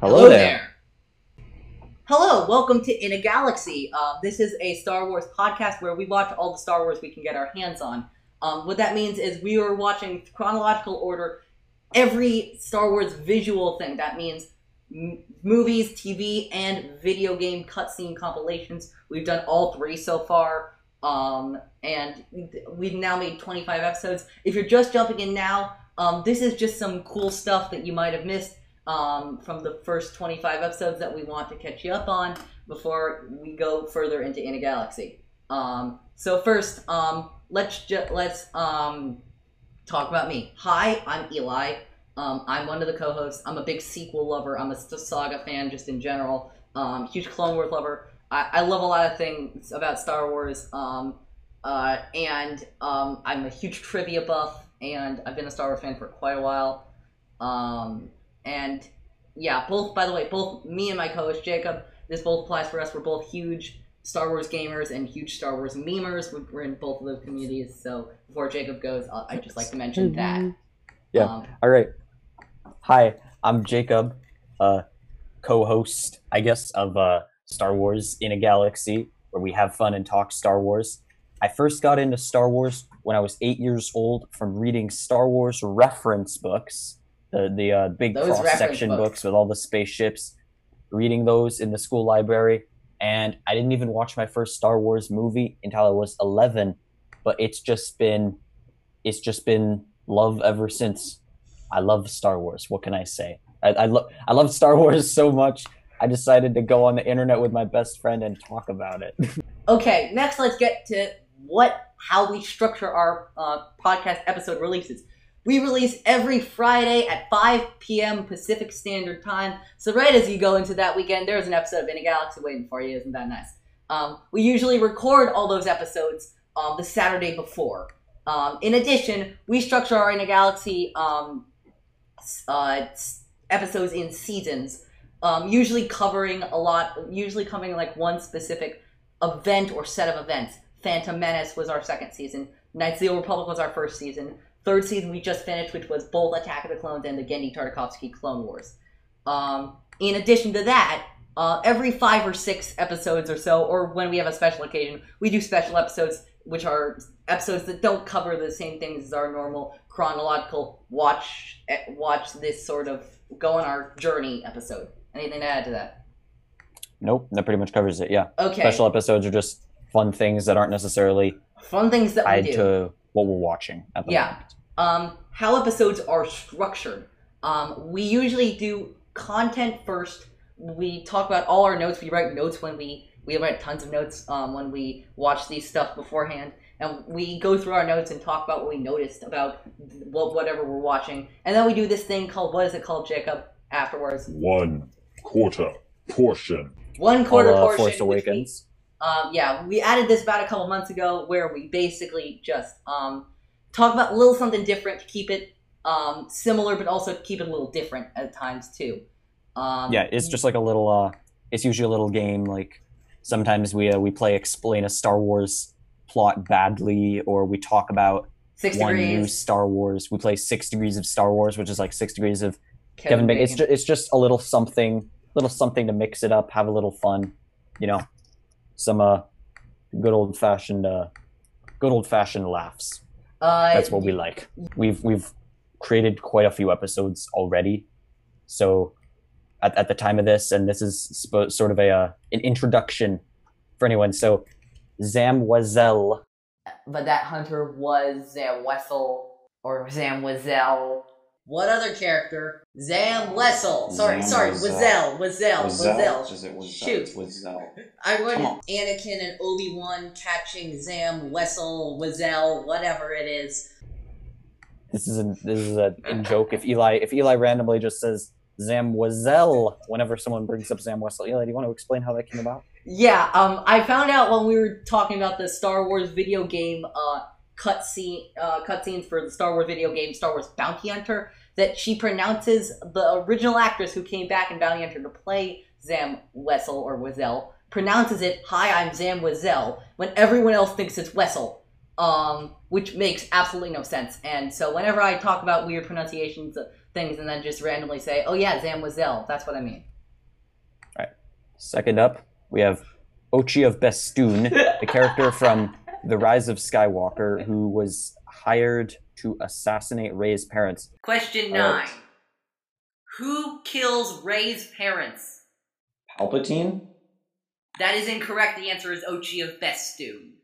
Hello, there. Hello, welcome to In a Galaxy. Uh, this is a Star Wars podcast where we watch all the Star Wars we can get our hands on. Um, what that means is we are watching chronological order every Star Wars visual thing. That means m- movies, TV, and video game cutscene compilations. We've done all three so far, um, and we've now made 25 episodes. If you're just jumping in now, um, this is just some cool stuff that you might have missed um, from the first 25 episodes that we want to catch you up on before we go further into In Galaxy. Um, so first, um, let's ju- let's um, talk about me. Hi, I'm Eli. Um, I'm one of the co-hosts. I'm a big sequel lover. I'm a saga fan, just in general. Um, huge Clone Wars lover. I, I love a lot of things about Star Wars. Uh, and I'm a huge trivia buff, and I've been a Star Wars fan for quite a while. Um, and yeah, both by the way, both me and my co-host Jacob, this both applies for us. We're both huge Star Wars gamers and huge Star Wars memers. We're- We're in both of those communities. So before Jacob goes, I'll- I'd just like to mention that. Yeah. Um, All right. Hi, I'm Jacob, uh, co-host, I guess, of uh, Star Wars in a Galaxy, where we have fun and talk Star Wars. I first got into Star Wars when I was eight years old from reading Star Wars reference books, the the uh, big Those cross section books. books with all the spaceships. Reading those in the school library, and I didn't even watch my first Star Wars movie until I was eleven. But it's just been, it's just been love ever since. I love Star Wars. What can I say? I, I love I love Star Wars so much. I decided to go on the internet with my best friend and talk about it. Okay, next let's get to what how we structure our uh, podcast episode releases. We release every Friday at 5 p.m. Pacific Standard Time. So right as you go into that weekend, there's an episode of In a Galaxy waiting for you. Isn't that nice? Um, we usually record all those episodes um, the Saturday before. Um, in addition, we structure our In a Galaxy um, uh, episodes in seasons, um, usually covering a lot, usually covering like one specific event or set of events. Phantom Menace was our second season. Knights of the Old Republic was our first season. Third season we just finished, which was both Attack of the Clones and the Genndy Tartakovsky Clone Wars. Um, in addition to that, uh, every five or six episodes or so, or when we have a special occasion, we do special episodes, which are episodes that don't cover the same things as our normal chronological watch eh, watch this sort of go on our journey episode. Anything to add to that? nope, that pretty much covers it. Yeah, Okay, special episodes are just fun things that aren't necessarily fun things that we tied do. to what we're watching. At the Yeah. moment. um, how episodes are structured. Um, we usually do content first. We talk about all our notes. We write notes when we we write tons of notes um, when we watch these stuff beforehand, and we go through our notes and talk about what we noticed about what whatever we're watching, and then we do this thing called what is it called, Jacob? Afterwards, one quarter portion. one quarter uh, portion. Force Awakens. Um, yeah, we added this about a couple months ago where we basically just um, talk about a little something different to keep it um, similar, but also keep it a little different at times too. Um, yeah, it's just like a little. uh It's usually a little game. Like sometimes we uh, we play explain a Star Wars plot badly, or we talk about six one new. Star Wars. We play Six Degrees of Star Wars, which is like Six Degrees of Kevin Bacon. It's just it's just a little something, little something to mix it up, have a little fun, you know, some uh, good old fashioned, uh, good old fashioned laughs. uh, That's what we like. We've we've created quite a few episodes already, so at, at the time of this, and this is spo- sort of a uh, an introduction for anyone. So Zam Wazel, But that hunter was Zam Wesell or Zam Wazell. What other character? Zam Wesell. Sorry, Zam sorry, Wazell. Wazel, Wazel, Wazell? Wazel. It was Shoot. Wazell. I Come wanted. Anakin and Obi Wan catching Zam Wesell, Wazel, whatever it is. this is a this is a, a joke. If Eli if Eli randomly just says Zam Wazel whenever someone brings up Zam Wesell, Eli, do you want to explain how that came about? Yeah, um, I found out when we were talking about the Star Wars video game uh, cutscene uh, cutscenes for the Star Wars video game Star Wars Bounty Hunter that she pronounces the original actress who came back in Bounty Hunter to play Zam Wesell or Wazell pronounces it "Hi, I'm Zam Wazell" when everyone else thinks it's Wesell, um, which makes absolutely no sense. And so whenever I talk about weird pronunciations, of things and then just randomly say, "Oh yeah, Zam was Zell." That's what I mean. Second up, we have Ochi of Bestoon, the character from The Rise of Skywalker, who was hired to assassinate Rey's parents. Question uh, nine: right. Who kills Rey's parents? Palpatine? That is incorrect. The answer is Ochi of Bestoon.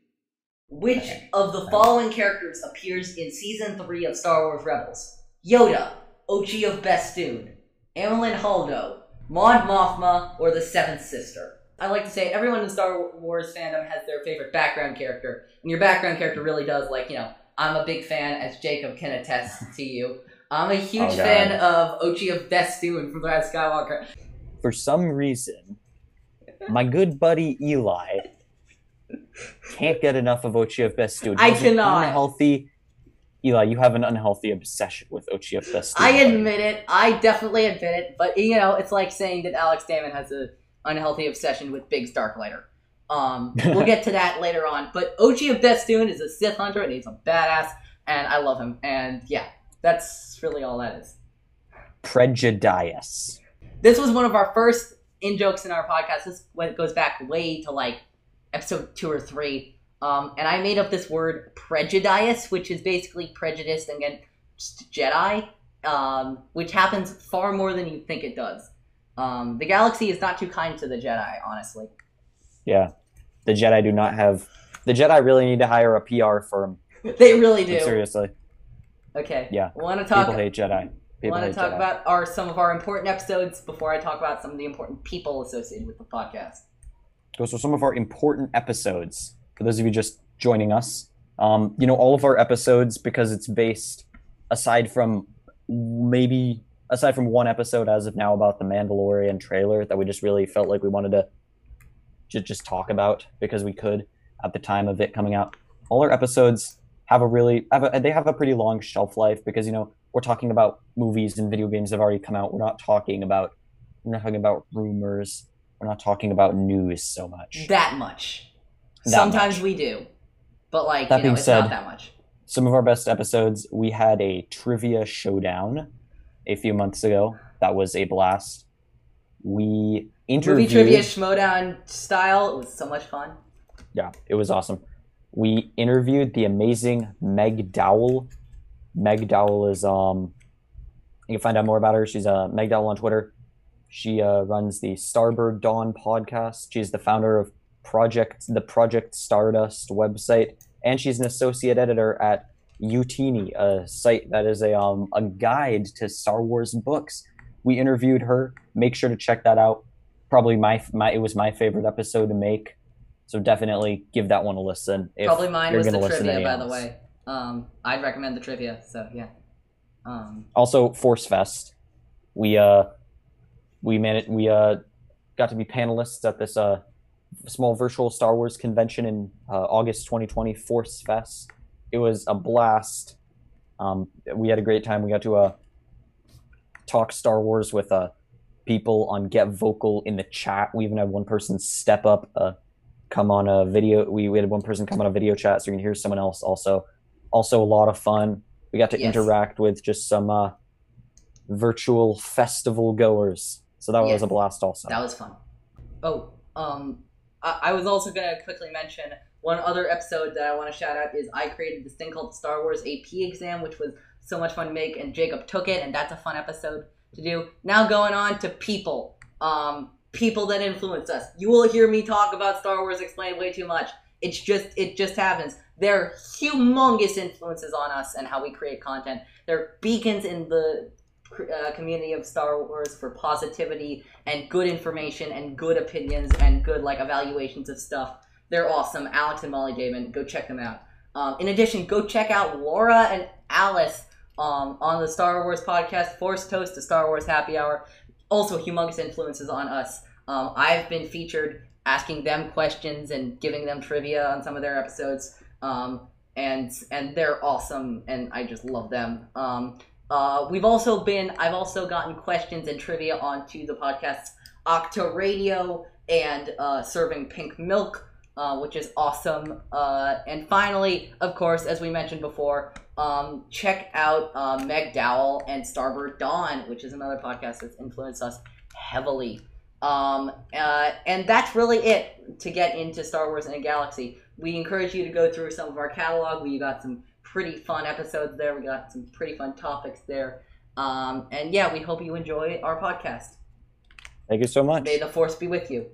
Which Okay. of the following characters appears in season three of Star Wars Rebels? Yoda, Ochi of Bestoon, Amilyn Holdo, Mon Mothma, or the Seventh Sister? I like to say everyone in Star Wars fandom has their favorite background character, and your background character really does like you know. I'm a big fan, as Jacob can attest to you. I'm a huge Oh, fan of Ochi of Bestoon from The Rise Skywalker. For some reason, my good buddy Eli can't get enough of Ochi of Bestoon. I cannot. Unhealthy. Eli, you have an unhealthy obsession with Ochi of Bestoon. I admit it. I definitely admit it. But you know, it's like saying that Alex Damon has a unhealthy obsession with Biggs Darklighter. Um, we'll get to that later on. But Ochi of Bestoon is a Sith hunter, and he's a badass, and I love him. And yeah, that's really all that is. Prejudice. This was one of our first in jokes in our podcast. This goes back way to like episode two or three. Um, and I made up this word prejudice, which is basically prejudice against Jedi, um, which happens far more than you think it does. Um, the galaxy is not too kind to the Jedi, honestly. Yeah. The Jedi do not have. The Jedi really need to hire a PR firm. They really do. Seriously. Okay. Yeah. Want to talk? People hate Jedi. People Want to talk Jedi. about our some of our important episodes before I talk about some of the important people associated with the podcast. Those are some of our important episodes. For those of you just joining us, um, you know, all of our episodes, because it's based, aside from maybe, aside from one episode as of now about the Mandalorian trailer that we just really felt like we wanted to ju- just talk about because we could at the time of it coming out. All our episodes have a really, have a, they have a pretty long shelf life because, you know, we're talking about movies and video games that have already come out. We're not talking about, we're not talking about rumors. We're not talking about news so much. That much. That Sometimes much. we do, but like That you know, being it's said- not that much. Some of our best episodes, we had a trivia showdown a few months ago. That was a blast. We interviewed. Movie trivia Schmoedown style. It was so much fun. Yeah, it was awesome. We interviewed the amazing Meg Dowell. Meg Dowell is um you can find out more about her. She's uh, Meg Dowell on Twitter. She uh, runs the Starbird Dawn podcast. She's the founder of Project the Project Stardust website, and she's an associate editor at Utini, a site that is a um a guide to Star Wars books. We interviewed her. Make sure to check that out. Probably my my it was my favorite episode to make. So definitely give that one a listen. Probably mine was the gonna listen to trivia, by anyone the way. Um, I'd recommend the trivia. So yeah. Um, Also, Force Fest. We uh, we managed. We uh, got to be panelists at this uh, small virtual Star Wars convention in uh, August 2020. Force Fest. It was a blast. Um, we had a great time. We got to uh, talk Star Wars with uh, people on Get Vocal in the chat. We even had one person step up, uh, come on a video. We, we had one person come on a video chat, so you can hear someone else. Also, also a lot of fun. We got to Yes. interact with just some uh, virtual festival goers. So that was a blast. Also, that was fun. Oh, um, I, I was also gonna quickly mention one other episode that I want to shout out is I created this thing called the Star Wars AP exam, which was so much fun to make, and Jacob took it, and that's a fun episode to do. Now going on to people, um, people that influence us. You will hear me talk about Star Wars explained way too much. It's just it just happens. They're humongous influences on us and how we create content. They're beacons in the uh, community of Star Wars for positivity and good information and good opinions and good like evaluations of stuff. They're awesome. Alex and Molly Damon, go check them out. Um, in addition, go check out Laura and Alice um, on the Star Wars podcast, Force Toast to Star Wars Happy Hour. Also, humongous influences on us. Um, I've been featured asking them questions and giving them trivia on some of their episodes. Um, and and they're awesome, and I just love them. Um, uh, we've also been, I've also gotten questions and trivia onto the podcasts Octa Radio and uh, Serving Pink Milk, uh, which is awesome. Uh, and finally, of course, as we mentioned before, Um, check out uh, Meg Dowell and Starboard Dawn, which is another podcast that's influenced us heavily. Um, uh, and that's really it to get into Star Wars in a Galaxy. We encourage you to go through some of our catalog. We got some pretty fun episodes there. We got some pretty fun topics there. Um, and yeah, we hope you enjoy our podcast. Thank you so much. May the force be with you.